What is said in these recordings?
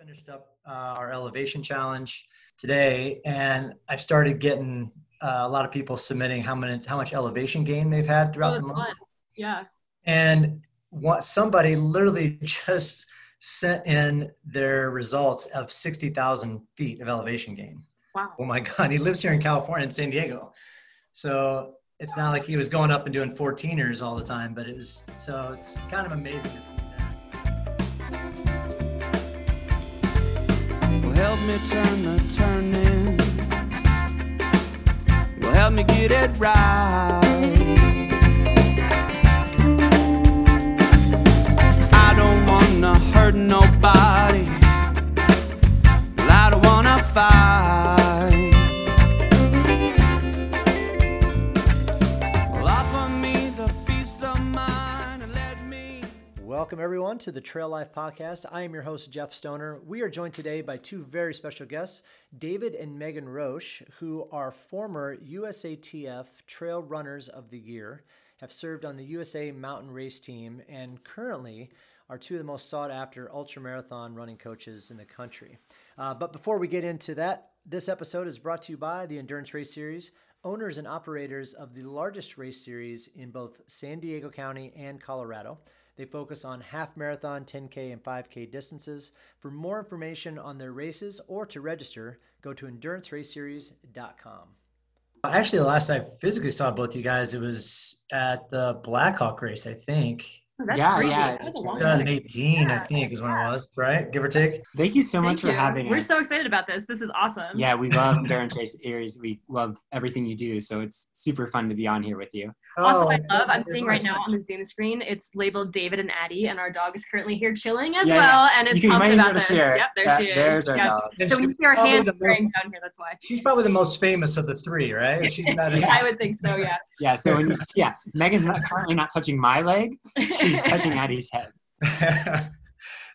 finished up uh, our elevation challenge today, and I've started getting uh, a lot of people submitting how many how much elevation gain they've had throughout Oh, the month. fun. Yeah. And what somebody literally just sent in their results of sixty thousand feet of elevation gain. Wow. Oh my God, he lives here in California in San Diego, so it's not like he was going up and doing 14ers all the time, but it was so it's kind of amazing to see help me turn the turning. Will help me get it right. I don't wanna hurt nobody. Well, I don't wanna fight. Welcome, everyone, to the Trail Life Podcast. I am your host, Jeff Stoner. We are joined today by two very special guests, David and Megan Roche, who are former USATF Trail Runners of the Year, have served on the USA Mountain Race Team, and currently are two of the most sought after ultramarathon running coaches in the country. Uh, but before we get into that, this episode is brought to you by the Endurance Race Series, owners and operators of the largest race series in both San Diego County and Colorado. They focus on half marathon, 10K, and 5K distances. For more information on their races or to register, go to enduranceraceseries.com. Actually, the last I physically saw both of you guys, it was at the Blackhawk race, I think. Oh, That's Yeah, crazy. yeah, That was a it's long time. 2018, I Yeah, think, is when it was, right? Give or take. Thank you so much Thank for you. having We're us. so excited about this. This is awesome. Yeah, we love Endurance Race Series. We love everything you do, so it's super fun to be on here with you. Also, Oh, I love, I'm seeing right now on the Zoom screen, it's labeled David and Addie, and our dog is currently here chilling as Yeah, well and is you, pumped about notice this. here. Yep, there that- she is. There's our Yep. dog. So when you she's see our probably hands the most- down here, that's why. She's probably the most famous of the three, right? She's got a, I would think so, yeah. Yeah, so when, yeah, Megan's not currently not touching my leg. She's touching Addie's head.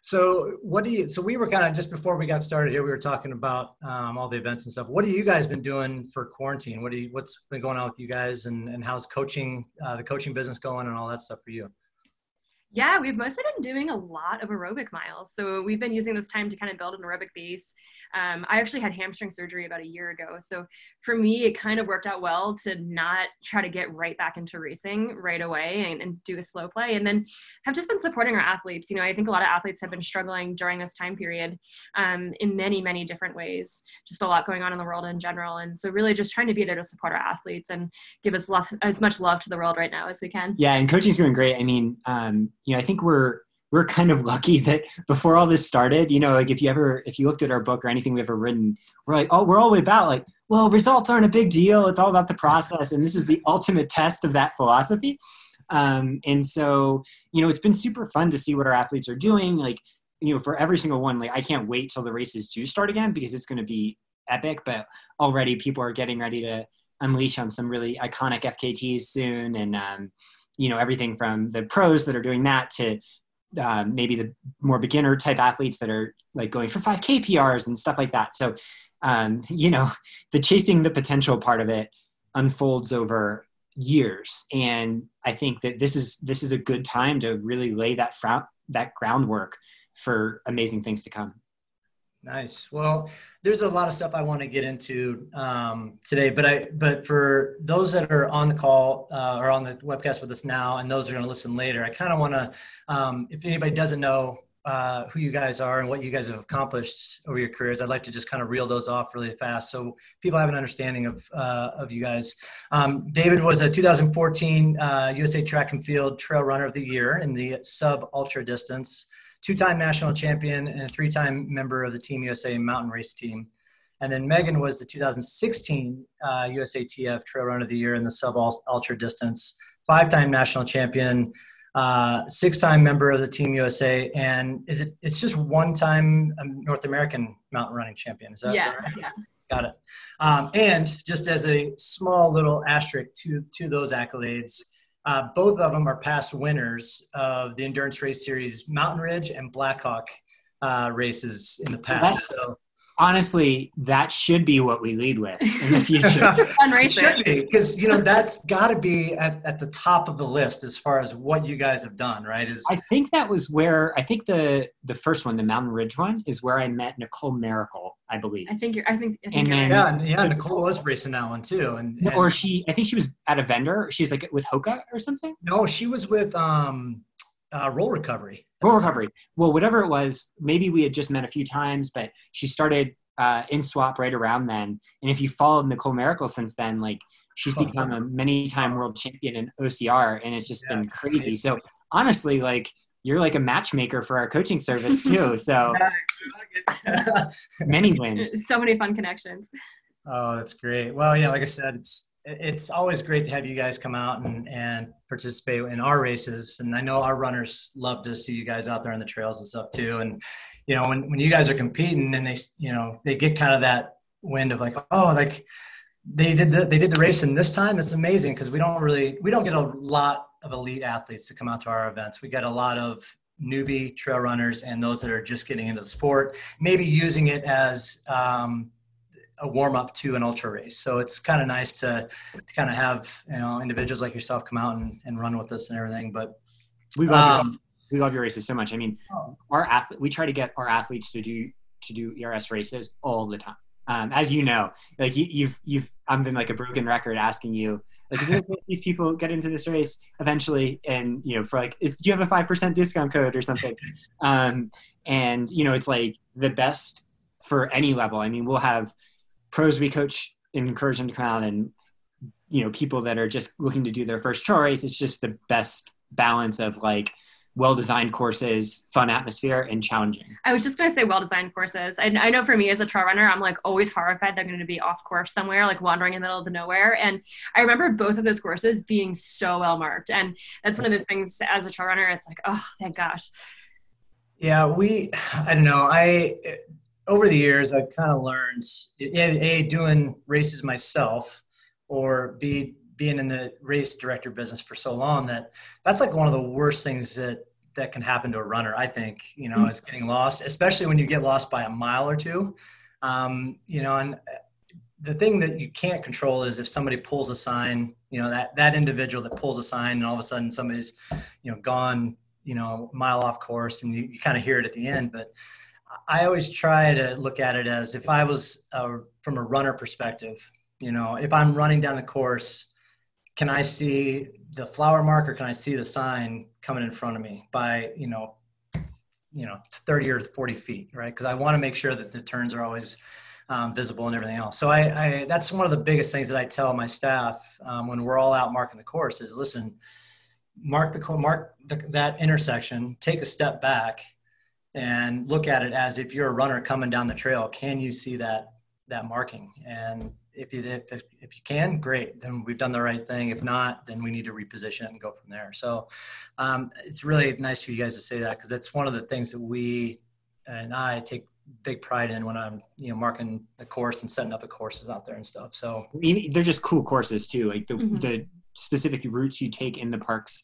so what do you so we were kind of just before we got started here we were talking about um, all the events and stuff what have you guys been doing for quarantine what do you what's been going on with you guys and, and how's coaching uh, the coaching business going and all that stuff for you Yeah, we've mostly been doing a lot of aerobic miles. So we've been using this time to kind of build an aerobic base. Um, I actually had hamstring surgery about a year ago. So for me, it kind of worked out well to not try to get right back into racing right away and, and do a slow play. And then have just been supporting our athletes. You know, I think a lot of athletes have been struggling during this time period um, in many, many different ways. Just a lot going on in the world in general. And so really just trying to be there to support our athletes and give us love, as much love to the world right now as we can. Yeah, and coaching's doing great. I mean, um, you know, I think we're we're kind of lucky that before all this started, you know, like if you ever if you looked at our book or anything we've ever written, we're like, oh, we're all about like, well, results aren't a big deal. It's all about the process, and this is the ultimate test of that philosophy. Um, and so, you know, it's been super fun to see what our athletes are doing. Like, you know, for every single one, like I can't wait till the races do start again because it's going to be epic. But already people are getting ready to unleash on some really iconic FKTs soon, and um, you know everything from the pros that are doing that to um, maybe the more beginner type athletes that are like going for 5k prs and stuff like that. So um, you know the chasing the potential part of it unfolds over years. And i think that this is this is a good time to really lay that that groundwork for amazing things to come. Nice. Well, there's a lot of stuff I want to get into um, today, but I but for those that are on the call uh, or on the webcast with us now, and those are going to listen later, I kind of want to, um, if anybody doesn't know uh, who you guys are and what you guys have accomplished over your careers, I'd like to just kind of reel those off really fast so people have an understanding of uh, of you guys. Um, David was a 2014 uh, USA Track and Field Trail Runner of the Year in the sub ultra distance two-time national champion and a three-time member of the Team USA mountain race team. And then Megan was the 2016 uh, USATF Trail Run of the Year in the sub ultra distance, five-time national champion, uh, six-time member of the Team USA, and is it? It's just one-time um, North American mountain running champion. Is that, is yeah, that right? yeah. Got it. Um, and just as a small little asterisk to to those accolades, uh, both of them are past winners of the endurance race series Mountain Ridge and Blackhawk uh, races in the past. So honestly, that should be what we lead with in the future. Fun It should be because you know that's got to be at, at the top of the list as far as what you guys have done, right? Is I think that was where I think the the first one, the Mountain Ridge one, is where I met Nicole Miracle, I believe. I think you're. I think. I think And then- right. yeah, yeah. Nicole was racing that one too, and, and Or she, I think she was at a vendor. She's like with Hoka or something. no, she was with um, uh, Roll Recovery. Roll recovery. Well, whatever it was, maybe we had just met a few times, but she started uh, in swap right around then. And if you followed Nicole Miracle since then, like she's Oh. become a many-time world champion in OCR, and it's just Yeah, been crazy. So honestly, like you're like a matchmaker for our coaching service too. So many wins. So many fun connections. Oh, that's great. Well, yeah, like I said, it's it's always great to have you guys come out and, and participate in our races. And I know our runners love to see you guys out there on the trails and stuff too. And you know, when when you guys are competing and they you know they get kind of that wind of like, oh, like they did the they did the race and this time it's amazing because we don't really we don't get a lot of elite athletes to come out to our events. We get a lot of newbie trail runners and those that are just getting into the sport, maybe using it as um, a warm up to an ultra race. So it's kind of nice to, to kind of have you know individuals like yourself come out and, and run with us and everything. But We love your, um, we love your races so much. I mean, Oh. our athlete we try to get our athletes to do to do ERS races all the time. Um, as you know, like you, you've you've I've been like a broken record asking you like these people get into this race eventually and you know for like is, do you have a five percent discount code or something? Um, and you know it's like the best for any level. I mean we'll have pros we coach and encourage them to come out and you know people that are just looking to do their first trail race. It's just the best balance of like well-designed courses, fun atmosphere, and challenging. I was just going to say well-designed courses. And I know for me as a trail runner, I'm like always horrified they're going to be off course somewhere, like wandering in the middle of the nowhere. And I remember both of those courses being so well marked. And that's one of those things as a trail runner, it's like, oh, thank gosh. yeah, we I don't know. I over the years I've kind of learned a, doing races myself or b being in the race director business for so long that that's like one of the worst things that that can happen to a runner i think you know is getting lost especially when you get lost by a mile or two. Um, you know and the thing that you can't control is if somebody pulls a sign you know that that individual that pulls a sign and all of a sudden somebody's you know gone you know mile off course and you, you kind of hear it at the end but i always try to look at it as if i was uh, from a runner perspective you know if i'm running down the course can I see the flower mark or can I see the sign coming in front of me by, you know, you know, 30 or 40 feet, right? Because I want to make sure that the turns are always um, visible and everything else. So I, I, that's one of the biggest things that I tell my staff um, when we're all out marking the course is listen, mark the mark the, that intersection, take a step back, and look at it as if you're a runner coming down the trail. Can you see that that marking? And if you if, if, if you can, great. Then we've done the right thing. If not, then we need to reposition it and go from there. So um, it's really nice for you guys to say that because that's one of the things that we and I take big pride in when I'm you know marking the course and setting up the courses out there and stuff. So I mean, they're just cool courses too. Like the Mhm. the specific routes you take in the parks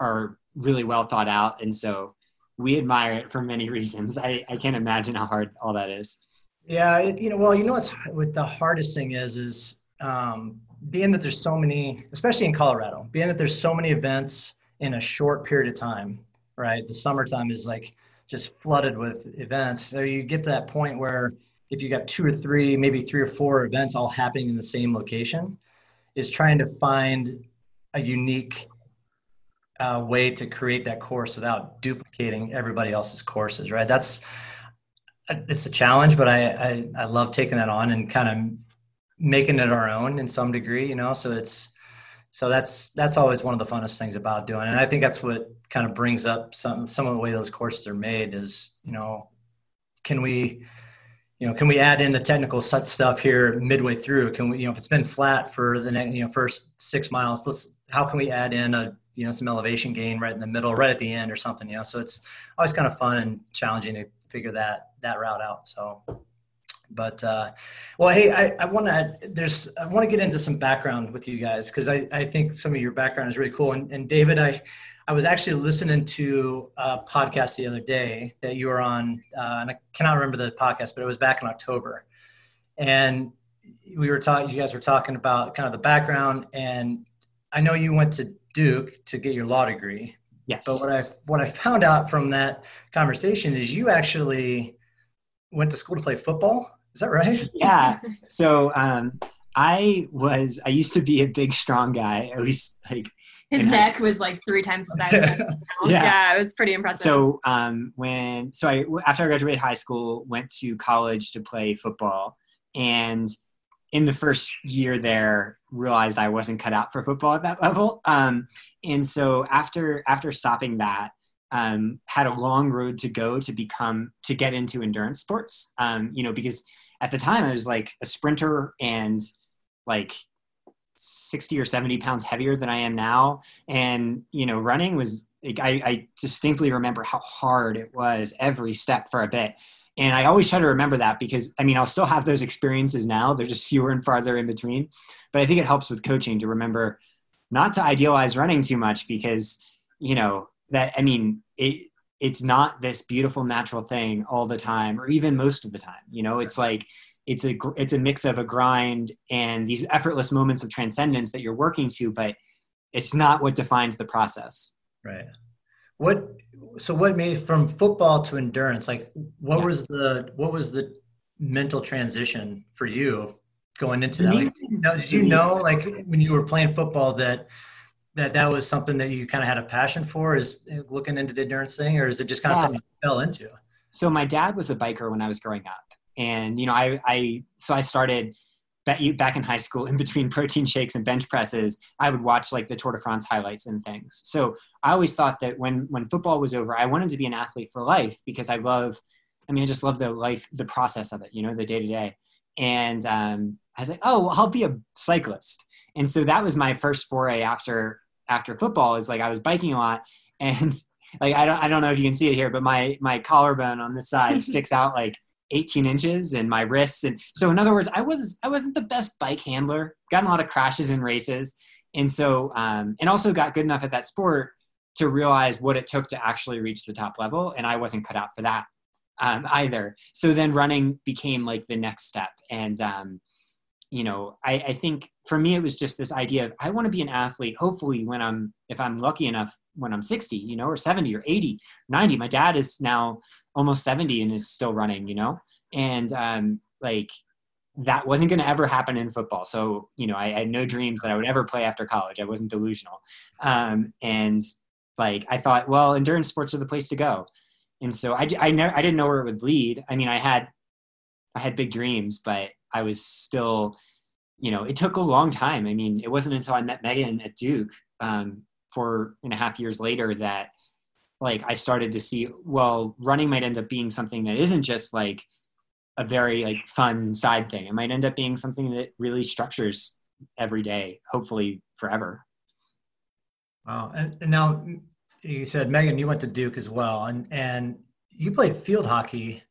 are really well thought out, and so we admire it for many reasons. I, I can't imagine how hard all that is. Yeah, it, you know, well, you know what's what the hardest thing is is um, being that there's so many, especially in Colorado, being that there's so many events in a short period of time. Right, the summertime is like just flooded with events. So you get to that point where if you got two or three, maybe three or four events all happening in the same location, is trying to find a unique uh, way to create that course without duplicating everybody else's courses. Right, that's it's a challenge, but I, I, I love taking that on and kind of making it our own in some degree, you know, so it's, so that's, that's always one of the funnest things about doing. And I think that's what kind of brings up some, some of the way those courses are made is, you know, can we, you know, can we add in the technical stuff here midway through? Can we, you know, if it's been flat for the next, you know, first six miles, let's, how can we add in a, you know, some elevation gain right in the middle, right at the end or something, you know? So it's always kind of fun and challenging to figure that, that route out. So, but, uh, well, hey, I, I want to, there's, I want to get into some background with you guys. Cause I, I think some of your background is really cool. And, and David, I, I was actually listening to a podcast the other day that you were on, uh, and I cannot remember the podcast, but it was back in October, and we were talking. You guys were talking about kind of the background, and I know you went to Duke to get your law degree. Yes. But what I what I found out from that conversation is you actually went to school to play football. Is that right? yeah. So um, I was I used to be a big strong guy. At least like His in high neck was like three times the size. of. Yeah. yeah, it was pretty impressive. so um, when so I after I graduated high school went to college to play football and in the first year there realized I wasn't cut out for football at that level um, and so after after stopping that um, had a long road to go to become to get into endurance sports um, you know because at the time I was like a sprinter and like 60 or 70 pounds heavier than I am now. And, you know, running was, I, I distinctly remember how hard it was every step for a bit. And I always try to remember that because, I mean, I'll still have those experiences now. They're just fewer and farther in between. But I think it helps with coaching to remember not to idealize running too much because, you know, that, I mean, it, it's not this beautiful natural thing all the time or even most of the time. You know, it's like, it's a it's a mix of a grind and these effortless moments of transcendence that you're working to but it's not what defines the process Right. What? So what made from football to endurance? Like, what Yeah. was the what was the mental transition for you going into that? Like, did you know, like, when you were playing football, that that that was something that you kind of had a passion for? Is looking into the endurance thing, or is it just kind of Yeah. something you fell into? so my dad was a biker when i was growing up and you know i i so i started back, in high school in between protein shakes and bench presses i would watch like the tour de france highlights and things. So i always thought that when when football was over i wanted to be an athlete for life because i love i mean i just love the life the process of it you know the day to day and um, i was like oh well, i'll be a cyclist. And so that was my first foray after after football is like i was biking a lot. And like I don't I don't know if you can see it here, but my my collarbone on this side sticks out like 18 inches and my wrists. And so in other words I was I wasn't the best bike handler got a lot of crashes in races. And so um, and also got good enough at that sport to realize what it took to actually reach the top level. And I wasn't cut out for that um, either. So then running became like the next step. And um, you know I, I think for me it was just this idea of I want to be an athlete hopefully when I'm if I'm lucky enough when I'm 60 you know or 70 or 80 90 my dad is now almost 70 and is still running you know? And um, like that wasn't going to ever happen in football. So you know I, I had no dreams that i would ever play after college. I wasn't delusional. Um, and like i thought well endurance sports are the place to go. And so i, I, never, I didn't know where it would lead i mean i had i had big dreams but i was still you know it took a long time. I mean it wasn't until i met megan at duke um, four and a half years later that like I started to see well running might end up being something that isn't just like a very like fun side thing. It might end up being something that really structures every day, hopefully forever. Wow. And, and now you said Megan, you went to Duke as well, and and you played field hockey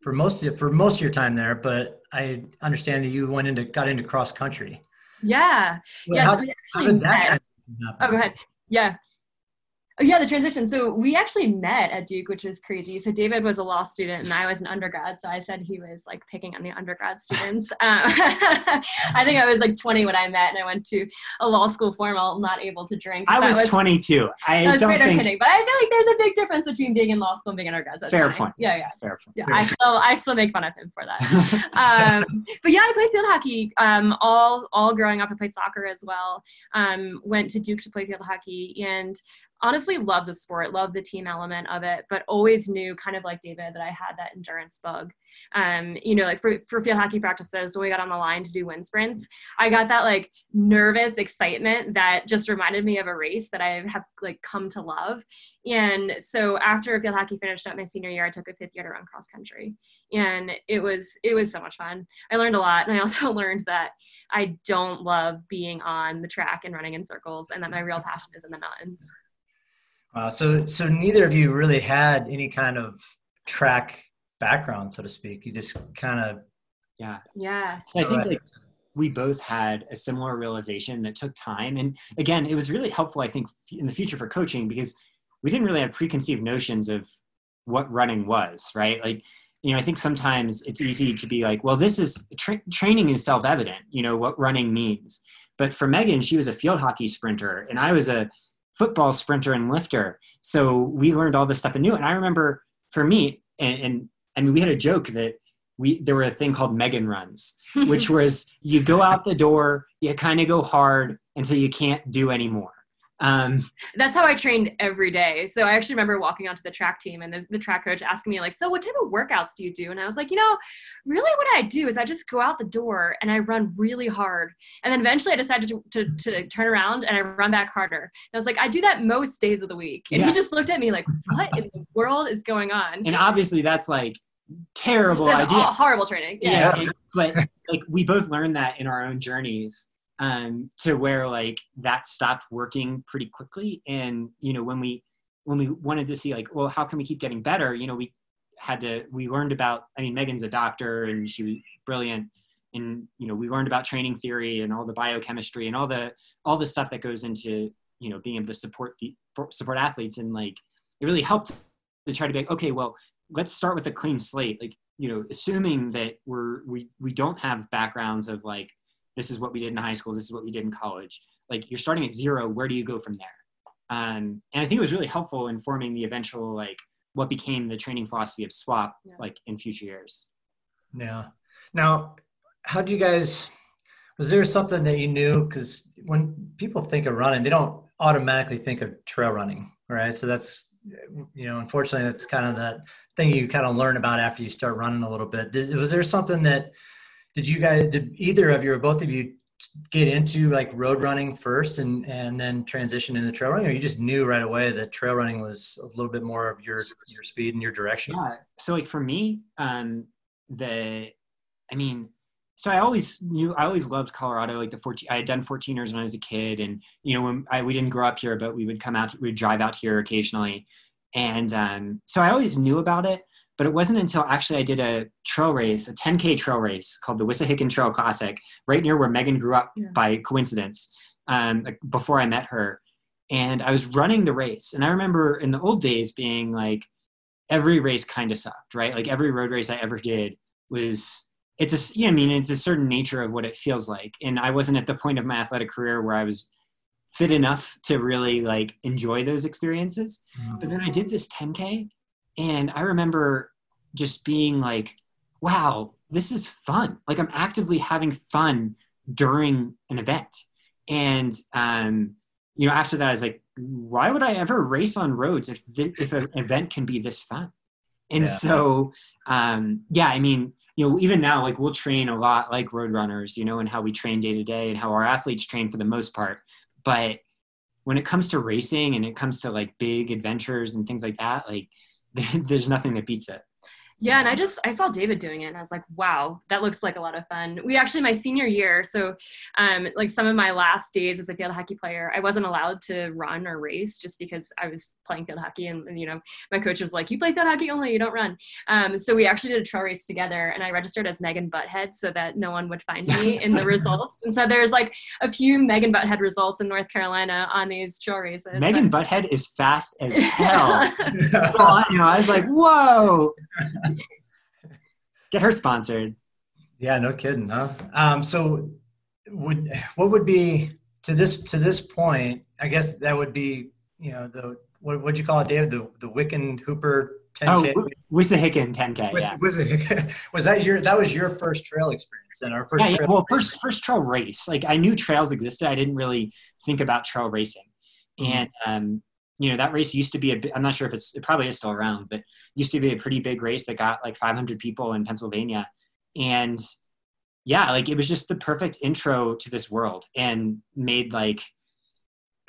for most of for most of your time there. But I understand that you went into got into cross country. yeah. Well, Yes, how, we how did that happen? Oh, go ahead. Yeah. Oh, yeah, the transition. So we actually met at Duke, which was crazy. So David was a law student and I was an undergrad. So I said he was like picking on the undergrad students. Um, I think I was like 20 when I met and I went to a law school formal, not able to drink. I That was, 22. I was don't think kidding. But I feel like there's a big difference between being in law school and being an undergrad. So Fair fine. point. Yeah, yeah. fair point. Yeah, I still I still make fun of him for that. um, but yeah, I played field hockey um, all all growing up. I played soccer as well. Um, went to Duke to play field hockey, and honestly loved the sport, loved the team element of it. But always knew, kind of like David, that I had that endurance bug. Um, you know, like for for field hockey practices, when we got on the line to do wind sprints, I got that like nervous excitement that just reminded me of a race that I have like come to love. And so after field hockey finished up my senior year, I took a fifth year to run cross country and it was it was so much fun i learned a lot and i also learned that i don't love being on the track and running in circles and that my real passion is in the mountains Wow. So so neither of you really had any kind of track background, so to speak. You just kind of yeah. yeah So I think like we both had a similar realization that took time. And again, it was really helpful, I think, in the future for coaching because we didn't really have preconceived notions of what running was, right? Like, you know, I think sometimes it's easy to be like, well, this is tra- training is self evident, you know, what running means. But for Megan, she was a field hockey sprinter, and I was a football sprinter and lifter. So we learned all this stuff and anew. And I remember for me, and, and I mean, we had a joke that we there were a thing called Megan runs, which was you go out the door, you kind of go hard until you can't do anymore. Um, That's how I trained every day. So I actually remember walking onto the track team and the, the track coach asking me like, "So what type of workouts do you do?" And I was like, "You know, really what I do is I just go out the door and I run really hard. And then eventually I decided to, to, to turn around and I run back harder. And I was like, I do that most days of the week. And Yeah. he just looked at me like, "What in the world is going on?" and obviously that's like terrible That's idea. horrible training. Yeah. yeah, and- but like we both learned that in our own journeys um to where like that stopped working pretty quickly. And you know when we when we wanted to see like well how can we keep getting better? You know we had to we learned about i mean megan's a doctor and she was brilliant. And you know we learned about training theory and all the biochemistry and all the all the stuff that goes into you know being able to support the support athletes. And like it really helped to try to be like okay well let's start with a clean slate. Like you know assuming that we're we we don't have backgrounds of like this is what we did in high school this is what we did in college like you're starting at zero where do you go from there um, and i think it was really helpful in forming the eventual like what became the training philosophy of swap Yeah. like in future years Yeah. Now, how do you guys? Was there something that you knew? Because when people think of running, they don't automatically think of trail running, right? So that's, you know, unfortunately, that's kind of that thing you kind of learn about after you start running a little bit. Did, was there something that? Did you guys? Did either of you or both of you get into like road running first and and then transition into trail running, or you just knew right away that trail running was a little bit more of your your speed and your direction? Yeah. So like for me, um, the, I mean, so I always knew I always loved Colorado. Like the 14, I had done 14ers when I was a kid, and you know when I we didn't grow up here, but we would come out, we'd drive out here occasionally, and um, so I always knew about it. But it wasn't until actually I did a trail race, a 10k trail race called the Wissahickon Trail Classic, right near where Megan grew up Yeah. by coincidence. Um, before I met her, and I was running the race, and I remember in the old days being like every race kind of sucked, right? Like every road race I ever did was it's a yeah, I mean it's a certain nature of what it feels like. And I wasn't at the point of my athletic career where I was fit enough to really like enjoy those experiences. But then I did this 10K and I remember just being like, wow, this is fun. Like I'm actively having fun during an event. And um, you know, after that I was like, why would I ever race on roads if thi- if an event can be this fun? And Yeah. so um, yeah, I mean, you know, even now, like we'll train a lot like road runners, you know, and how we train day to day and how our athletes train for the most part. But when it comes to racing and it comes to like big adventures and things like that, like there's nothing that beats it. Yeah, and I just I saw David doing it, and I was like, wow, that looks like a lot of fun. We actually my senior year, so um, like some of my last days as a field hockey player, I wasn't allowed to run or race just because I was playing field hockey, and, and, you know my coach was like, you play field hockey only, you don't run. Um, so we actually did a trail race together, and I registered as Megan Butthead so that no one would find me in the results. And so there's like a few Megan Butthead results in North Carolina on these trail races. Megan Butthead is fast as hell. All I know. I was like, whoa. Get her sponsored. Yeah, no kidding, huh? Um, so, would what would be to this to this point? I guess that would be you know the what would you call it, David? The the Wiccan Hooper 10K. Oh, Wissahickon 10K. was, yeah. was was that your that was your first trail experience and our first Yeah, yeah, trail? well, first first trail race. Like I knew trails existed. I didn't really think about trail racing. Mhm. And um, you know that race used to be a. I'm not sure if it's. It probably is still around, but used to be a pretty big race that got like 500 people in Pennsylvania. And yeah, like it was just the perfect intro to this world, and made like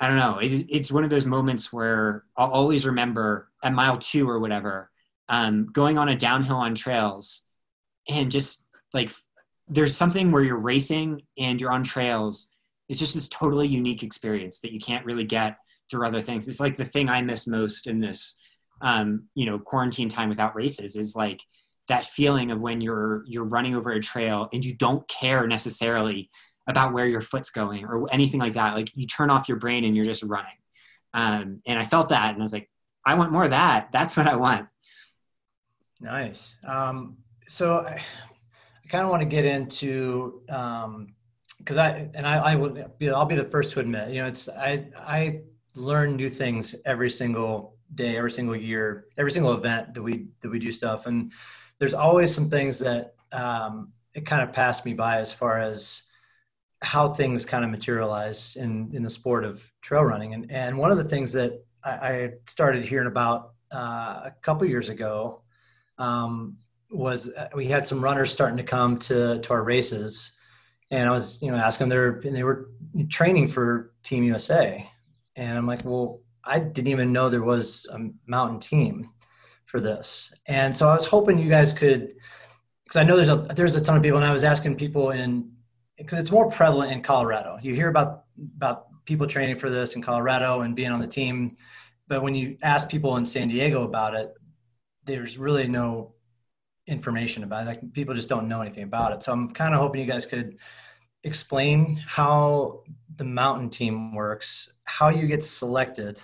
I don't know. It, it's one of those moments where I'll always remember at mile two or whatever, um, going on a downhill on trails, and just like there's something where you're racing and you're on trails. It's just this totally unique experience that you can't really get through other things. It's like the thing I miss most in this, um, you know, quarantine time without races is like that feeling of when you're you're running over a trail and you don't care necessarily about where your foot's going or anything like that. Like you turn off your brain and you're just running. Um, and I felt that, and I was like, I want more of that. That's what I want. Nice. Um, so I, I kind of want to get into um, because I and I, I would be I'll be the first to admit you know it's I I learn new things every single day, every single year, every single event that we that we do stuff, and there's always some things that um, it kind of passed me by as far as how things kind of materialize in in the sport of trail running, and and one of the things that I, I started hearing about uh, a couple years ago um, was uh, we had some runners starting to come to to our races, and I was you know asking them, they're and they were training for Team USA, and I'm like, well, I didn't even know there was a mountain team for this, and so I was hoping you guys could, because I know there's a there's a ton of people, and I was asking people in because it's more prevalent in Colorado. You hear about about people training for this in Colorado and being on the team, but when you ask people in San Diego about it, there's really no information about it. Like people just don't know anything about it. So I'm kind of hoping you guys could explain how the mountain team works, how you get selected,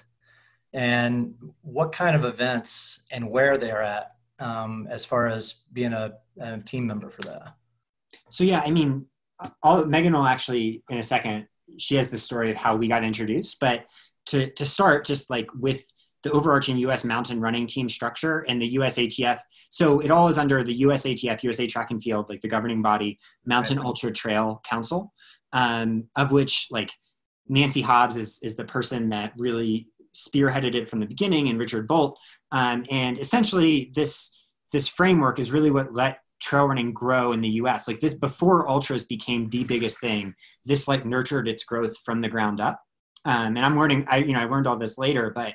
and what kind of events and where they're at um, as far as being a, a team member for that. So yeah, I mean, all Megan will actually in a second. She has the story of how we got introduced, but to to start, just like with the overarching U.S. mountain running team structure and the USATF. So it all is under the USATF, USA Track and Field, like the governing body, Mountain right. Ultra Trail Council, um, of which like Nancy Hobbs is is the person that really spearheaded it from the beginning, and Richard Bolt. Um, and essentially, this this framework is really what let trail running grow in the US. Like this before ultras became the biggest thing, this like nurtured its growth from the ground up. Um, and I'm learning, I, you know, I learned all this later, but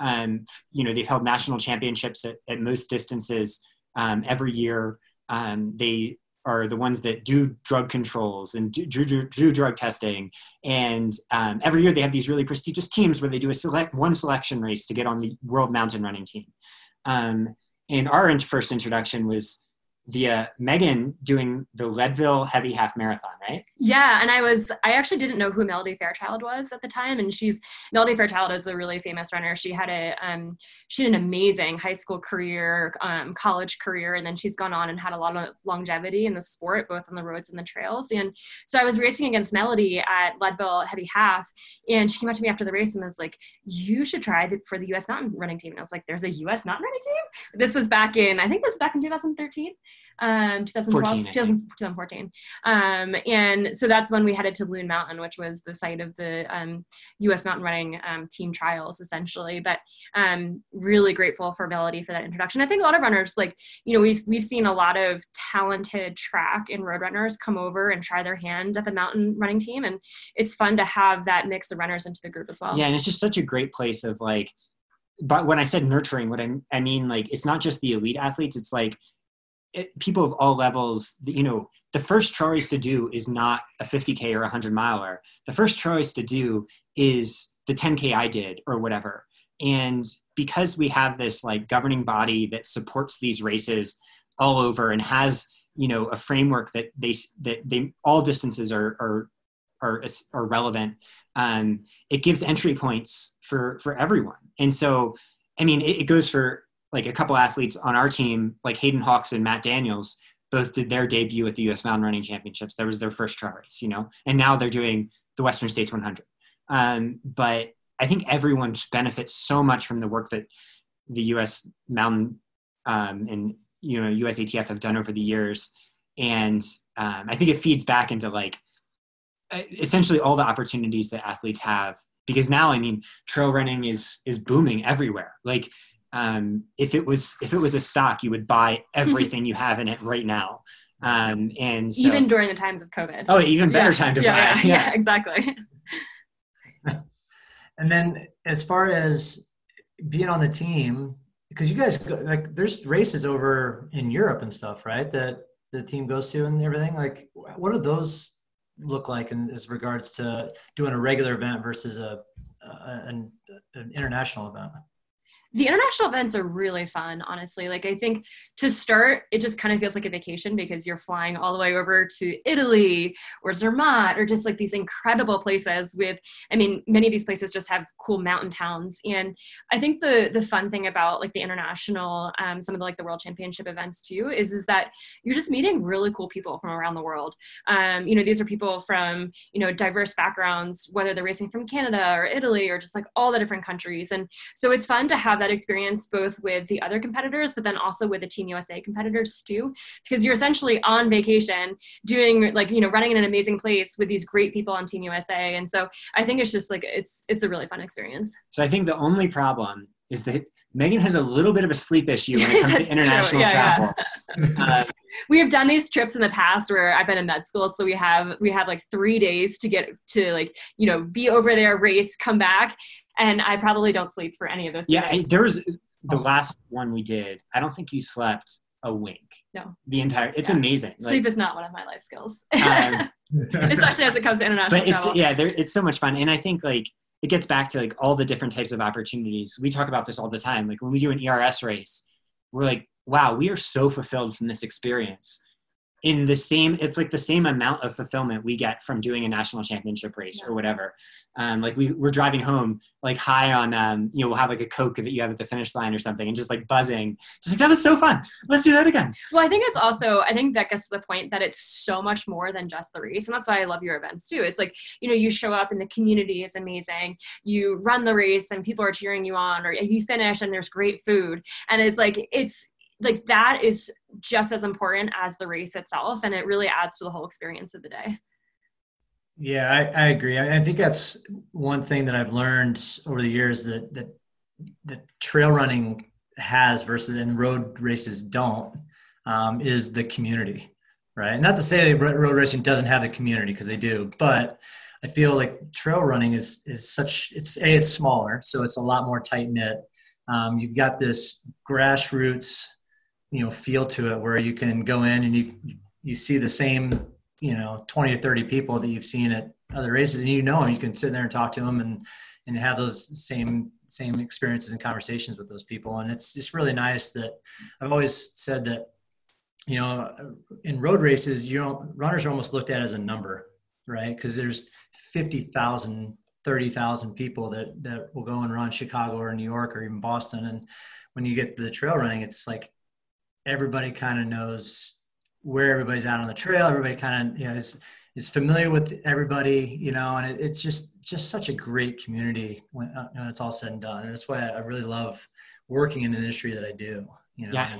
um, you know, they've held national championships at, at most distances um, every year. Um, they are the ones that do drug controls and do, do, do drug testing. And um, every year they have these really prestigious teams where they do a select one selection race to get on the world mountain running team. Um, and our first introduction was via Megan doing the Leadville Heavy Half Marathon, right? Yeah, and I was I actually didn't know who Melody Fairchild was at the time, and she's Melody Fairchild is a really famous runner. She had a um, she had an amazing high school career, um, college career, and then she's gone on and had a lot of longevity in the sport, both on the roads and the trails. And so I was racing against Melody at Leadville Heavy Half, and she came up to me after the race and was like, "You should try for the U.S. mountain running team." And I was like, "There's a U.S. mountain running team." This was back in I think this was back in 2013 um, 2012, 2014. Um, and so that's when we headed to Loon Mountain, which was the site of the um, U.S. mountain running um, team trials, essentially. But um, really grateful for Melody for that introduction. I think a lot of runners, like you know, we've we've seen a lot of talented track and road runners come over and try their hand at the mountain running team, and it's fun to have that mix of runners into the group as well. Yeah, and it's just such a great place of like but when I said nurturing, what I, I mean, like, it's not just the elite athletes. It's like it, people of all levels, you know, the first choice to do is not a 50K or a 100 miler. The first choice to do is the 10K I did or whatever. And because we have this like governing body that supports these races all over and has, you know, a framework that they, that they, all distances are, are, are, are relevant. Um, it gives entry points for, for everyone. And so, I mean, it, it goes for like a couple athletes on our team, like Hayden Hawks and Matt Daniels, both did their debut at the U.S. Mountain Running Championships. That was their first trail race, you know, and now they're doing the Western States 100. Um, but I think everyone benefits so much from the work that the U.S. Mountain um, and you know USATF have done over the years, and um, I think it feeds back into like essentially all the opportunities that athletes have because now I mean trail running is is booming everywhere. Like um, if it was if it was a stock, you would buy everything you have in it right now. Um, and so, even during the times of COVID. Oh, even better yeah. time to yeah, buy. Yeah, yeah, exactly. and then as far as being on the team, because you guys go, like there's races over in Europe and stuff, right? That the team goes to and everything. Like, what do those look like in as regards to doing a regular event versus a, a an, an international event? The international events are really fun honestly. Like i think to start it just kind of feels like a vacation because you're flying all the way over to italy or zermatt or just like these incredible places with i mean many of these places just have cool mountain towns. And i think the the fun thing about like the international um, some of the like the world championship events too is is that you're just meeting really cool people from around the world. Um, you know these are people from you know diverse backgrounds whether they're racing from canada or italy or just like all the different countries. And so it's fun to have that experience both with the other competitors, but then also with the Team USA competitors too, because you're essentially on vacation doing like, you know, running in an amazing place with these great people on Team USA. And so I think it's just like, it's, it's a really fun experience. So I think the only problem is that Megan has a little bit of a sleep issue when it comes to international yeah, travel. Yeah. uh, we have done these trips in the past where I've been in med school, so we have we have like three days to get to like you know be over there, race, come back, and I probably don't sleep for any of those. Yeah, there was the last one we did. I don't think you slept a wink. No, the entire. It's yeah. amazing. Sleep is not one of my life skills, um, especially as it comes to international. But it's travel. yeah, there, it's so much fun, and I think like it gets back to like all the different types of opportunities. We talk about this all the time. Like when we do an ERS race, we're like, wow, we are so fulfilled from this experience. In the same, it's like the same amount of fulfillment we get from doing a national championship race yeah. or whatever um, like we we're driving home like high on um, you know we'll have like a coke that you have at the finish line or something and just like buzzing. Just like that was so fun. Let's do that again. Well i think it's also i think that gets to the point that it's so much more than just the race and that's why i love your events too. It's like you know you show up and the community is amazing. You run the race and people are cheering you on or you finish and there's great food. And it's like it's like that is just as important as the race itself and it really adds to the whole experience of the day yeah, I, I agree. I, I, think that's one thing that I've learned over the years that that that trail running has versus and road races don't um, is the community, right? Not to say that road racing doesn't have the community because they do, but I feel like trail running is is such it's a it's smaller, so it's a lot more tight knit. Um, you've got this grassroots, you know, feel to it where you can go in and you you see the same you know 20 or 30 people that you've seen at other races and you know them you can sit there and talk to them and and have those same same experiences and conversations with those people. And it's just really nice that i've always said that you know in road races you know runners are almost looked at as a number right? Because there's 50,000 30,000 people that that will go and run Chicago or New York or even Boston. And when you get to the trail running it's like everybody kind of knows where everybody's out on the trail. Everybody kind of you know is is familiar with everybody, you know, and it, it's just just such a great community when, uh, when, it's all said and done. And that's why I really love working in the industry that I do. You know. Yeah.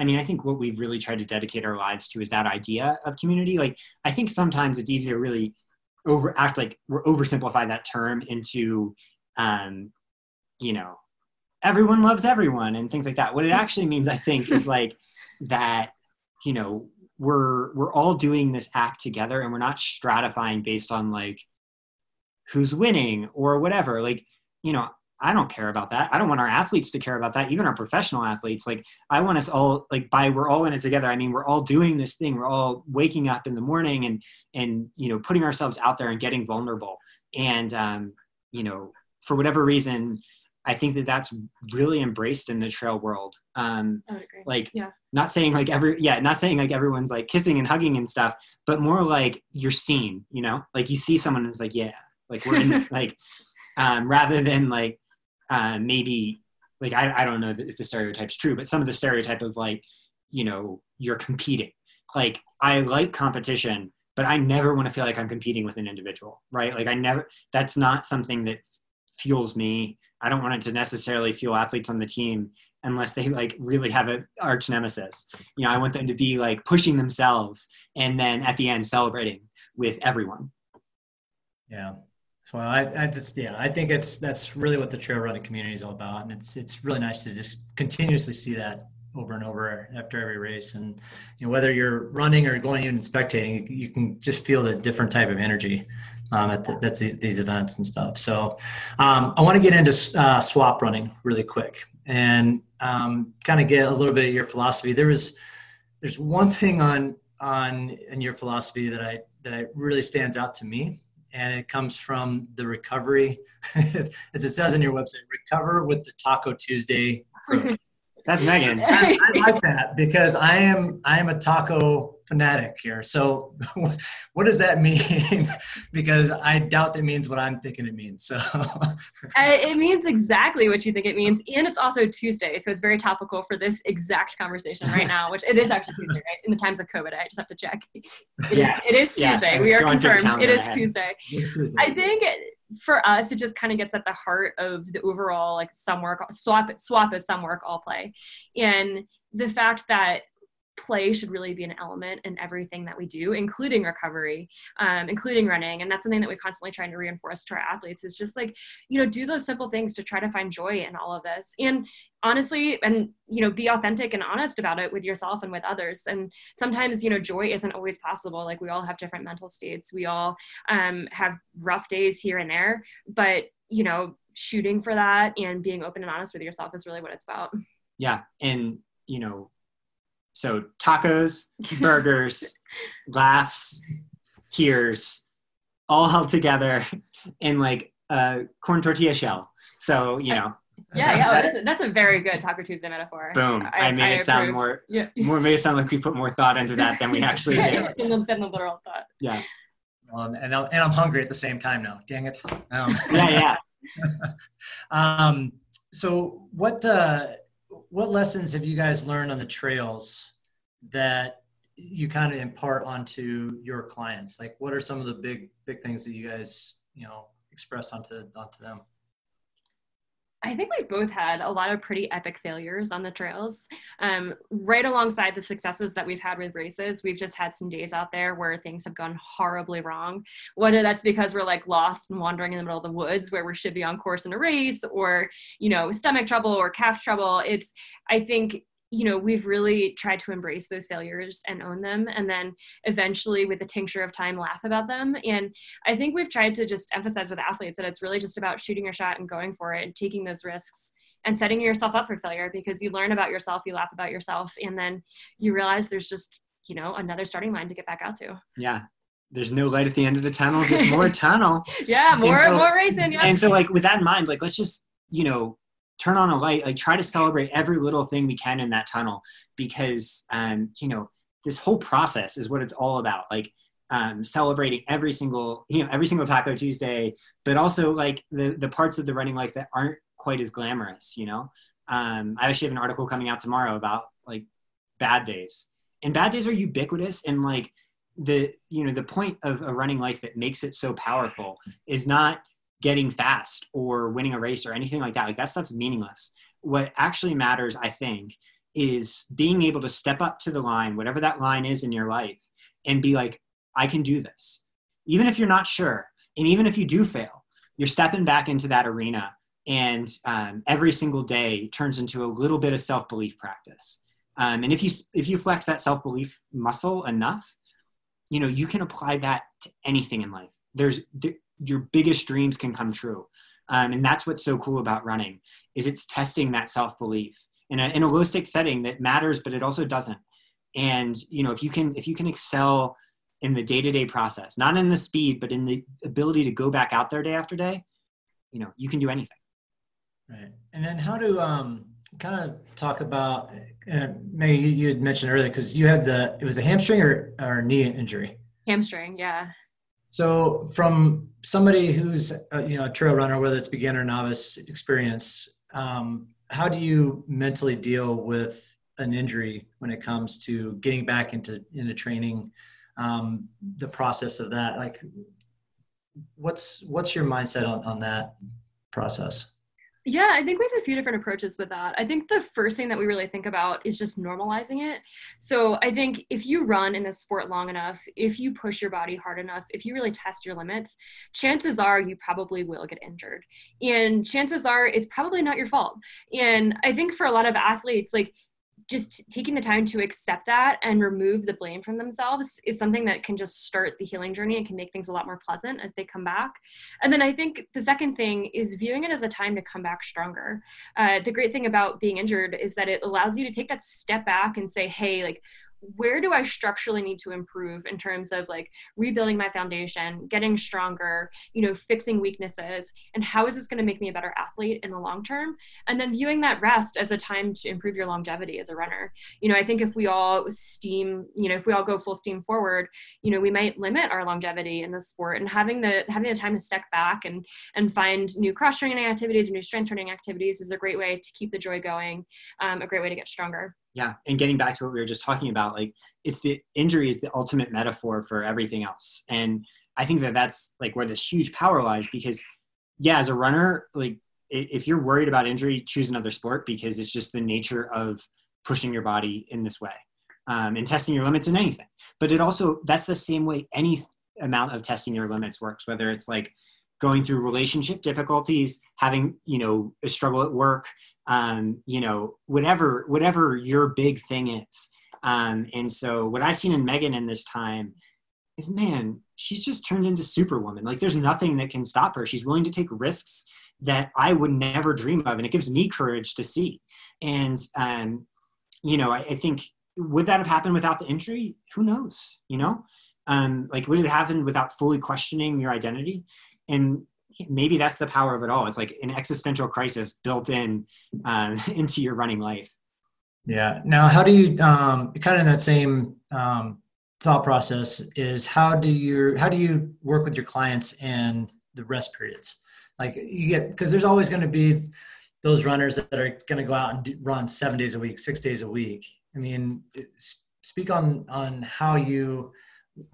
I mean, I think what we've really tried to dedicate our lives to is that idea of community. Like, I think sometimes it's easy to really over act like we're oversimplify that term into, um, you know, everyone loves everyone and things like that. What it actually means, I think, is like that you know we're we're all doing this act together and we're not stratifying based on like who's winning or whatever. Like you know i don't care about that. I don't want our athletes to care about that even our professional athletes. Like i want us all like by we're all in it together. I mean we're all doing this thing. We're all waking up in the morning and and you know putting ourselves out there and getting vulnerable. And um you know for whatever reason I think that that's really embraced in the trail world. Um, like, yeah. not saying like every, yeah, not saying like everyone's like kissing and hugging and stuff, but more like you're seen, you know, like you see someone and it's like, yeah, like we're in, like, um, rather than like, uh, maybe like, I, I don't know if the stereotype's true, but some of the stereotype of like, you know, you're competing. Like, I like competition, but I never want to feel like I'm competing with an individual, right? Like, I never, that's not something that fuels me I don't want it to necessarily fuel athletes on the team unless they like really have an arch nemesis. You know, I want them to be like pushing themselves and then at the end celebrating with everyone. Yeah. So I, I just yeah, I think it's that's really what the trail running community is all about, and it's it's really nice to just continuously see that over and over after every race. And you know, whether you're running or going in and spectating, you can just feel the different type of energy um, at the, that's the, these events and stuff. So um, I want to get into uh, swap running really quick and um, kind of get a little bit of your philosophy. There was there's one thing on on in your philosophy that I that I really stands out to me, and it comes from the recovery, as it says on your website, recover with the Taco Tuesday. approach. That's Megan. I, I like that because I am I am a taco fanatic here. So, what does that mean? because I doubt that means what I'm thinking it means. So, Uh, it means exactly what you think it means, and it's also Tuesday, so it's very topical for this exact conversation right now. Which it is actually Tuesday, right? In the times of COVID, I just have to check. It is- Yes, it is Tuesday. I was we are going through the confirmed. It calendar is ahead. Tuesday. it's Tuesday. I think for us, it just kind of gets at the heart of the overall like some work swap. Swap is some work, all play, and the fact that play should really be an element in everything that we do, including recovery, um, including running, and that's something that we're constantly trying to reinforce to our athletes. Is just like you know do those simple things to try to find joy in all of this, and honestly, and you know be authentic and honest about it with yourself and with others. And sometimes you know joy isn't always possible. Like we all have different mental states. We all um, have rough days here and there, but you know shooting for that and being open and honest with yourself is really what it's about. Yeah, and you know, so tacos, burgers, laughs, tears, all held together in like a corn tortilla shell. So you know, Yeah, yeah, that's a, that's a very good Taco Tuesday metaphor. boom! I, made it sound more Yeah. more made it sound like we put more thought into that than we actually did. than, the, than literal thought. Yeah, Um, and, I'm, and I'm hungry at the same time now. Dang it. Um, yeah, yeah. um, so what uh, what lessons have you guys learned on the trails that you kind of impart onto your clients? Like, what are some of the big big things that you guys you know express onto onto them? I think we've both had a lot of pretty epic failures on the trails. Um, right alongside the successes that we've had with races, we've just had some days out there where things have gone horribly wrong. Whether that's because we're like lost and wandering in the middle of the woods where we should be on course in a race, or you know, stomach trouble or calf trouble. It's I think you know mm-hmm. we've really tried to embrace those failures and own them and then eventually with the tincture of time laugh about them and I think we've tried to just emphasize with athletes that it's really just about shooting your shot and going for it and taking those risks and setting yourself up for failure because you learn about yourself, you laugh about yourself, and then you realize there's just, you know, another starting line to get back out to. yeah. There's no light at the end of the tunnel, just more tunnel. Yeah, more so- more racing. Yeah. and so like with that in mind like let's just you know turn on a light like try to celebrate every little thing we can in that tunnel because um you know this whole process is what it's all about like um celebrating every single you know every single taco tuesday but also like the the parts of the running life that aren't quite as glamorous you know? Um i actually have an article coming out tomorrow about like bad days. And bad days are ubiquitous and like the you know the point of a running life that makes it so powerful is not getting fast or winning a race or anything like that. Like that stuff's meaningless. What actually matters, I think, is being able to step up to the line, whatever that line is in your life, and be like, I can do this. Even if you're not sure, and even if you do fail, you're stepping back into that arena, and um, every single day turns into a little bit of self belief practice. Um, and if you if you flex that self belief muscle enough, you know you can apply that to anything in life. There's there, your biggest dreams can come true, um, and that's what's so cool about running is it's testing that self belief in a in a low stake setting that matters, but it also doesn't. And you know if you can if you can excel in the day to day process, not in the speed, but in the ability to go back out there day after day, you know you can do anything. Right. And then how to um, kind of talk about, uh, May, you, you had mentioned earlier, because you had the, it was a hamstring or, or knee injury. Hamstring, yeah. So from somebody who's, uh, you know, a trail runner, whether it's beginner novice experience, um, how do you mentally deal with an injury when it comes to getting back into, into training, um, the process of that? Like, what's, what's your mindset on, on that process? Yeah, I think we have a few different approaches with that. I think the first thing that we really think about is just normalizing it. So I think if you run in this sport long enough, if you push your body hard enough, if you really test your limits, chances are you probably will get injured. And chances are it's probably not your fault. And I think for a lot of athletes, like just taking the time to accept that and remove the blame from themselves is something that can just start the healing journey and can make things a lot more pleasant as they come back. And then I think the second thing is viewing it as a time to come back stronger. Uh, the great thing about being injured is that it allows you to take that step back and say, hey, like, where do I structurally need to improve in terms of like rebuilding my foundation, getting stronger, you know, fixing weaknesses, and how is this going to make me a better athlete in the long term? And then viewing that rest as a time to improve your longevity as a runner. You know, I think if we all steam, you know, if we all go full steam forward, you know, we might limit our longevity in the sport. And having the having the time to step back and and find new cross training activities, or new strength training activities is a great way to keep the joy going, um, a great way to get stronger. Yeah, and getting back to what we were just talking about, like it's the injury is the ultimate metaphor for everything else, and I think that that's like where this huge power lies because, yeah, as a runner, like if you're worried about injury, choose another sport because it's just the nature of pushing your body in this way um, and testing your limits in anything. But it also that's the same way any amount of testing your limits works, whether it's like going through relationship difficulties, having you know a struggle at work, um, you know, whatever whatever your big thing is. Um, and so what I've seen in Megan in this time is, man, she's just turned into Superwoman. Like there's nothing that can stop her. She's willing to take risks that I would never dream of, and it gives me courage to see. And um, you know, I, I think would that have happened without the injury? Who knows? You know, um, like would it happen without fully questioning your identity? And maybe that's the power of it all. It's like an existential crisis built in um, into your running life. Yeah. Now, how do you um, kind of in that same um, thought process is how do you how do you work with your clients and the rest periods? Like you get because there's always going to be those runners that are going to go out and do, run seven days a week, six days a week. I mean, speak on on how you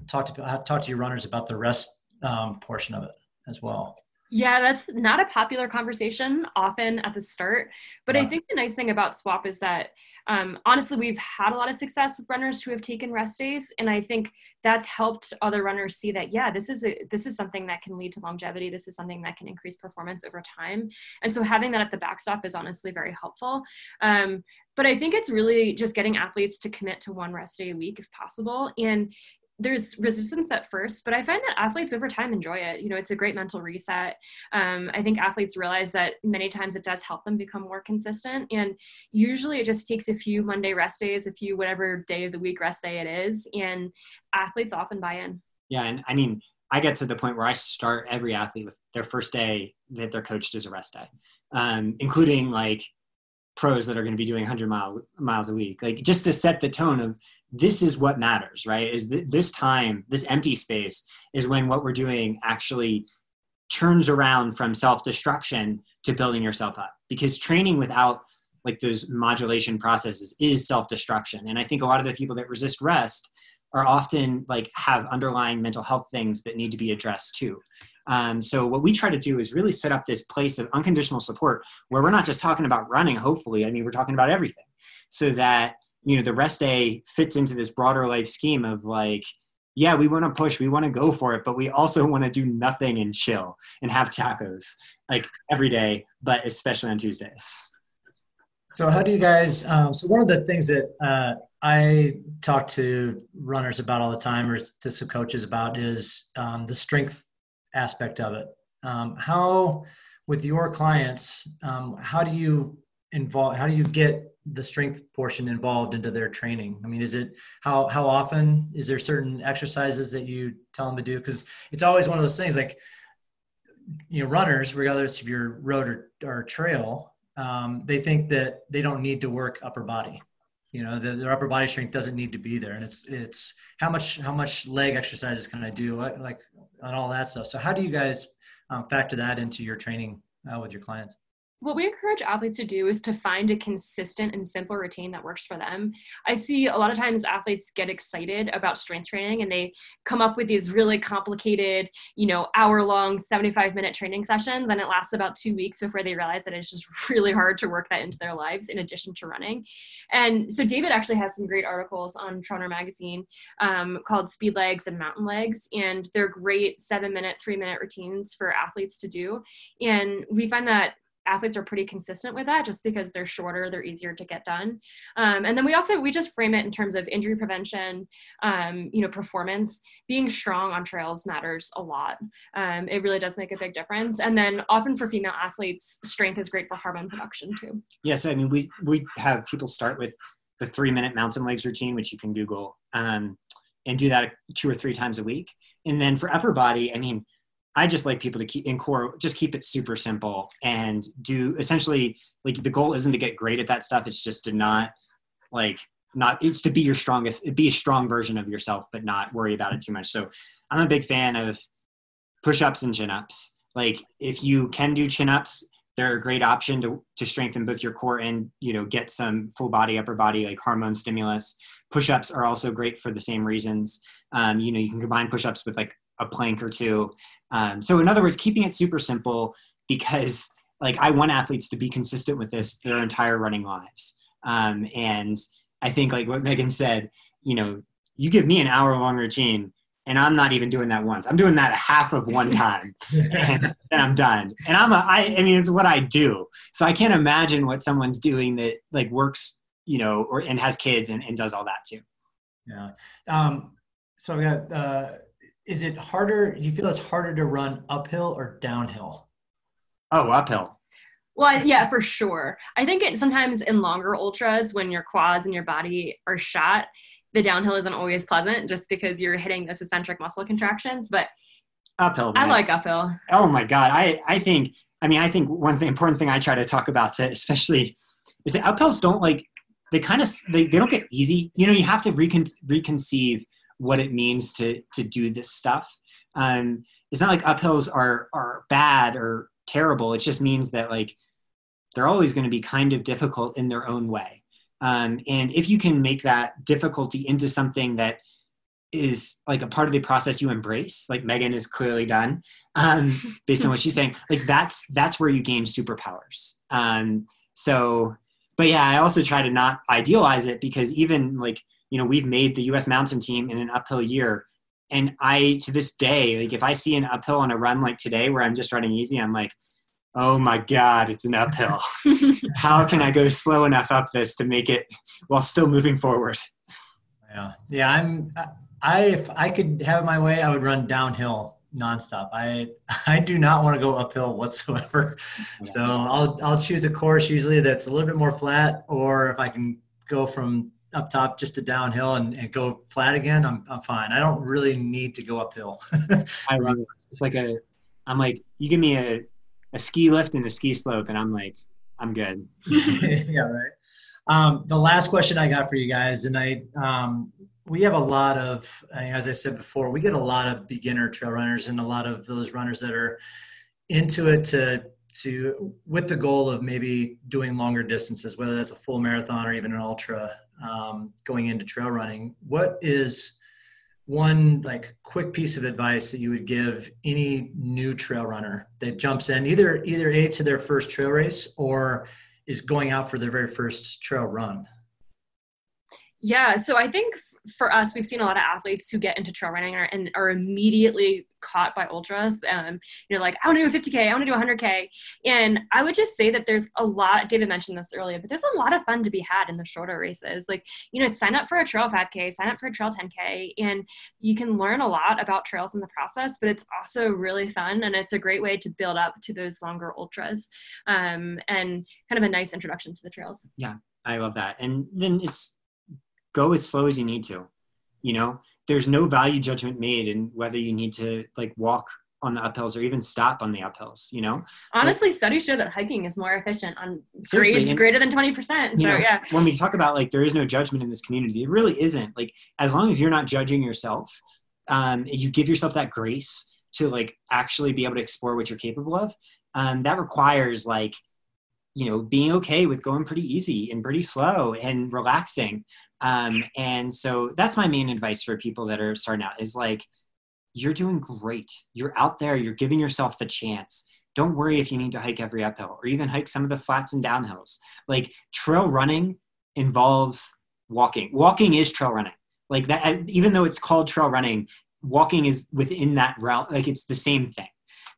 talk to talk to your runners about the rest um, portion of it as well. Yeah, that's not a popular conversation often at the start. But yeah. I think the nice thing about SWAP is that um, honestly, we've had a lot of success with runners who have taken rest days, and I think that's helped other runners see that yeah, this is a, this is something that can lead to longevity. This is something that can increase performance over time, and so having that at the backstop is honestly very helpful. Um, but I think it's really just getting athletes to commit to one rest day a week if possible, and there's resistance at first, but I find that athletes over time enjoy it. You know, it's a great mental reset. Um, I think athletes realize that many times it does help them become more consistent. And usually it just takes a few Monday rest days, a few whatever day of the week rest day it is. And athletes often buy in. Yeah. And I mean, I get to the point where I start every athlete with their first day that they're coached as a rest day, um, including like pros that are going to be doing 100 mile, miles a week, like just to set the tone of this is what matters, right? Is th- this time, this empty space is when what we're doing actually turns around from self destruction to building yourself up. Because training without like those modulation processes is self destruction. And I think a lot of the people that resist rest are often like have underlying mental health things that need to be addressed too. Um, so what we try to do is really set up this place of unconditional support where we're not just talking about running. Hopefully, I mean we're talking about everything, so that you know the rest day fits into this broader life scheme of like yeah we want to push we want to go for it but we also want to do nothing and chill and have tacos like every day but especially on tuesdays. So how do you guys um, so one of the things that uh, i talk to runners about all the time or to some coaches about is um, the strength aspect of it. Um, how with your clients um, how do you involve how do you get the strength portion involved into their training? I mean, is it how how often is there certain exercises that you tell them to do? Because it's always one of those things like you know runners, regardless if you're road or, or trail, um, they think that they don't need to work upper body. You know, the, their upper body strength doesn't need to be there, and it's it's how much how much leg exercises can I do, like on all that stuff. So, how do you guys um, factor that into your training uh, with your clients? What we encourage athletes to do is to find a consistent and simple routine that works for them. I see a lot of times athletes get excited about strength training and they come up with these really complicated, you know, hour long, 75 minute training sessions. And it lasts about two weeks before they realize that it's just really hard to work that into their lives in addition to running. And so David actually has some great articles on Trail Runner Magazine um, called Speed Legs and Mountain Legs. And they're great seven minute, three minute routines for athletes to do. And we find that athletes are pretty consistent with that just because they're shorter they're easier to get done. Um, and then we also we just frame it in terms of injury prevention um, you know performance. Being strong on trails matters a lot. Um, it really does make a big difference. And then often for female athletes strength is great for hormone production too. Yes i mean we we have people start with the three minute mountain legs routine, which you can Google, um, and do that two or three times a week. And then for upper body, I mean, I just like people to keep in core, just keep it super simple and do essentially like the goal isn't to get great at that stuff. It's just to not like not it's to be your strongest, be a strong version of yourself, but not worry about it too much. So I'm a big fan of push ups and chin ups. Like if you can do chin ups, they're a great option to, to strengthen both your core and you know get some full body upper body like hormone stimulus push-ups are also great for the same reasons um, you know you can combine push-ups with like a plank or two um, so in other words keeping it super simple because like i want athletes to be consistent with this their entire running lives um, and i think like what megan said you know you give me an hour long routine and I'm not even doing that once. I'm doing that a half of one time, and then I'm done. And I'm a, I, I mean, it's what I do. So I can't imagine what someone's doing that like works, you know, or and has kids and, and does all that too. Yeah. Um, so I got. Uh, is it harder? Do you feel it's harder to run uphill or downhill? Oh, uphill. Well, yeah, for sure. I think it sometimes in longer ultras when your quads and your body are shot, the downhill isn't always pleasant just because you're hitting this eccentric muscle contractions. But uphill. Man. I like uphill. Oh my god, I I think I mean I think one thing important thing I try to talk about to especially is that uphills don't like they kind of they, they don't get easy. You know, you have to recon, reconceive what it means to to do this stuff. Um, it's not like uphills are are bad or terrible. It just means that like they're always going to be kind of difficult in their own way. Um, and if you can make that difficulty into something that is like a part of the process you embrace, like Megan has clearly done, um, based on what she's saying, like that's that's where you gain superpowers. Um, so, but yeah, I also try to not idealize it because even like you know we've made the U.S. mountain team in an uphill year, and I to this day, like if I see an uphill on a run like today where I'm just running easy, I'm like, oh my god it's an uphill. How can i go slow enough up this to make it while still moving forward? Yeah. Yeah i'm i if i could have my way i would run downhill nonstop. I i do not want to go uphill whatsoever. So i'll i'll choose a course usually that's a little bit more flat or if i can go from up top just to downhill and, and go flat again I'm, I'm fine i don't really need to go uphill i run it's like a i'm like you give me a a ski lift and a ski slope, and I'm like, I'm good. yeah, right. Um, the last question I got for you guys, and I, um, we have a lot of, as I said before, we get a lot of beginner trail runners and a lot of those runners that are into it to to with the goal of maybe doing longer distances, whether that's a full marathon or even an ultra, um, going into trail running. What is one like quick piece of advice that you would give any new trail runner that jumps in either either a to their first trail race or is going out for their very first trail run yeah so i think for us, we've seen a lot of athletes who get into trail running are, and are immediately caught by ultras. Um, you know, like I want to do a 50k, I want to do 100k, and I would just say that there's a lot. David mentioned this earlier, but there's a lot of fun to be had in the shorter races. Like you know, sign up for a trail 5k, sign up for a trail 10k, and you can learn a lot about trails in the process. But it's also really fun, and it's a great way to build up to those longer ultras, um, and kind of a nice introduction to the trails. Yeah, I love that, and then it's go as slow as you need to you know? There's no value judgment made in whether you need to like walk on the uphills or even stop on the uphills you know? Honestly like, studies show that hiking is more efficient on grades and, greater than 20% so know, yeah. when we talk about like there is no judgment in this community it really isn't. Like as long as you're not judging yourself um, you give yourself that grace to like actually be able to explore what you're capable of um, that requires like you know being okay with going pretty easy and pretty slow and relaxing um, and so that's my main advice for people that are starting out is like, you're doing great. You're out there, you're giving yourself the chance. Don't worry if you need to hike every uphill or even hike some of the flats and downhills. Like trail running involves walking. Walking is trail running. Like that, even though it's called trail running, walking is within that route. Like it's the same thing.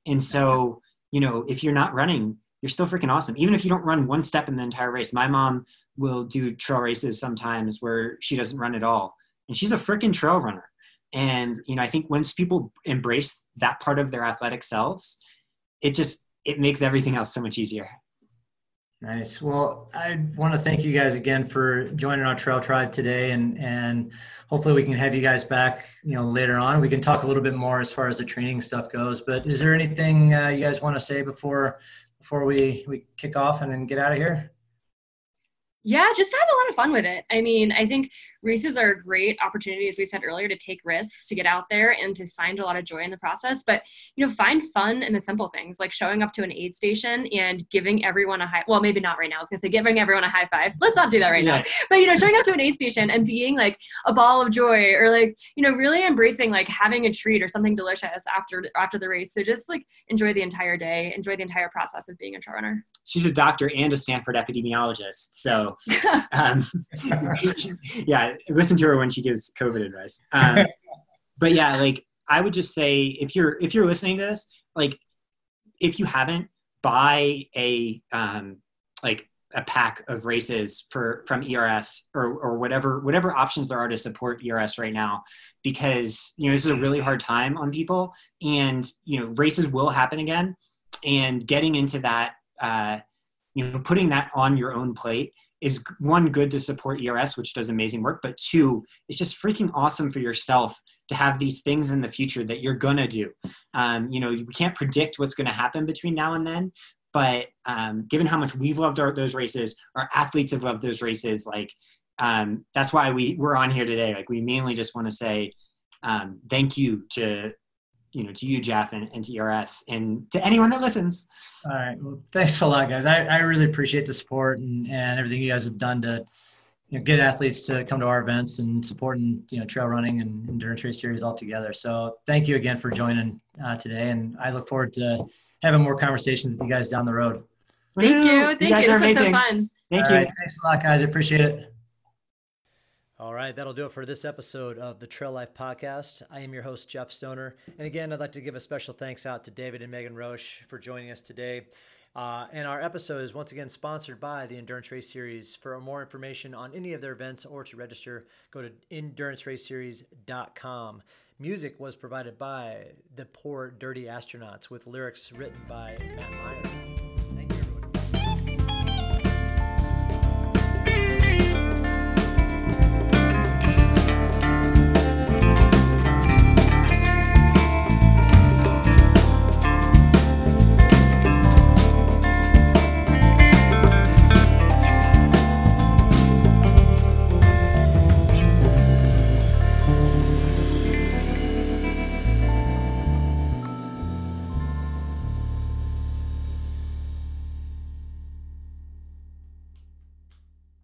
And so, you know, if you're not running, you're still freaking awesome. Even if you don't run one step in the entire race. My mom will do trail races sometimes where she doesn't run at all. And she's a freaking trail runner. And, you know, I think once people embrace that part of their athletic selves, it just, it makes everything else so much easier. Nice. Well, I want to thank you guys again for joining our Trail Tribe today, and and hopefully we can have you guys back, you know, later on. We can talk a little bit more as far as the training stuff goes. But is there anything uh, you guys want to say before before we we kick off and then get out of here? Yeah, just have a lot of fun with it. I mean, I think races are a great opportunity, as we said earlier, to take risks, to get out there and to find a lot of joy in the process. But, you know, find fun in the simple things like showing up to an aid station and giving everyone a high, well, maybe not right now. I was going to say giving everyone a high five. Let's not do that right yeah. now. But, you know, showing up to an aid station and being like a ball of joy or like, you know, really embracing like having a treat or something delicious after, after the race. So just like enjoy the entire day, enjoy the entire process of being a trail runner. She's a doctor and a Stanford epidemiologist. So, um, yeah, listen to her when she gives COVID advice. Um, but yeah, like I would just say if you're if you're listening to this, like if you haven't, buy a um, like a pack of races for from ERS or or whatever whatever options there are to support ERS right now because you know this is a really hard time on people and you know races will happen again and getting into that uh, you know putting that on your own plate is one good to support ERS, which does amazing work, but two, it's just freaking awesome for yourself to have these things in the future that you're gonna do. Um, you know, you can't predict what's gonna happen between now and then, but um, given how much we've loved our, those races, our athletes have loved those races. Like um, that's why we we're on here today. Like we mainly just want to say um, thank you to you know, to you, Jeff, and, and to ERS, and to anyone that listens. All right. Well, thanks a lot, guys. I, I really appreciate the support and, and everything you guys have done to you know, get athletes to come to our events and supporting you know trail running and endurance race series all together. So thank you again for joining uh, today, and I look forward to having more conversations with you guys down the road. Thank you. Thank you. you. This amazing. was so fun. Thank all you. Right. Thanks a lot, guys. I appreciate it. All right, that'll do it for this episode of the Trail Life Podcast. I am your host, Jeff Stoner. And again, I'd like to give a special thanks out to David and Megan Roche for joining us today. Uh, and our episode is once again sponsored by the Endurance Race Series. For more information on any of their events or to register, go to enduranceraceseries.com. Music was provided by the Poor Dirty Astronauts with lyrics written by Matt Meyer.